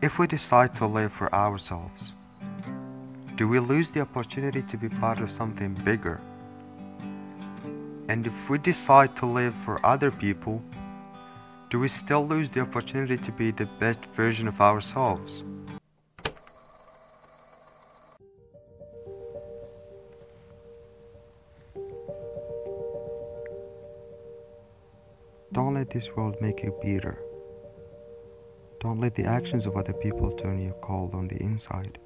If we decide to live for ourselves, do we lose the opportunity to be part of something bigger? And if we decide to live for other people, do we still lose the opportunity to be the best version of ourselves? Don't let this world make you bitter. Don't let the actions of other people turn you cold on the inside.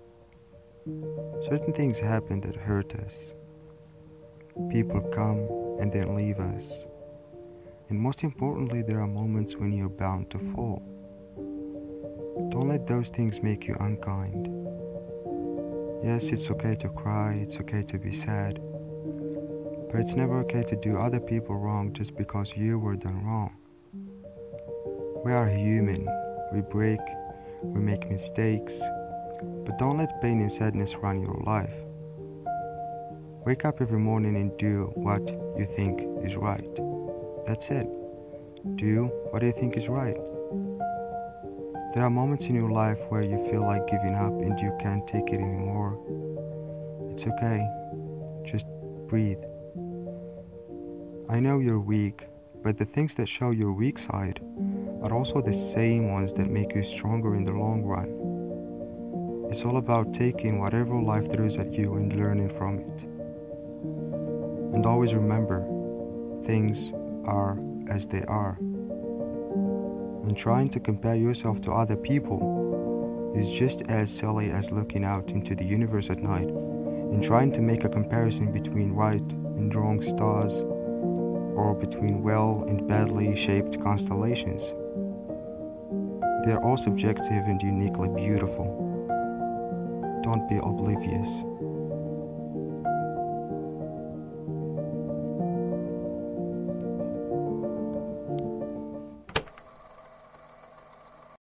Certain things happen that hurt us. People come and then leave us. And most importantly, there are moments when you're bound to fall. Don't let those things make you unkind. Yes, it's okay to cry, it's okay to be sad, but it's never okay to do other people wrong just because you were done wrong. We are human, we break, we make mistakes, but don't let pain and sadness run your life. Wake up every morning and do what you think is right. That's it. Do what you think is right. There are moments in your life where you feel like giving up and you can't take it anymore. It's okay. Just breathe. I know you're weak, but the things that show your weak side are also the same ones that make you stronger in the long run. It's all about taking whatever life throws at you and learning from it. And always remember, things are as they are. And trying to compare yourself to other people is just as silly as looking out into the universe at night and trying to make a comparison between right and wrong stars or between well and badly shaped constellations. They are all subjective and uniquely beautiful. Don't be oblivious.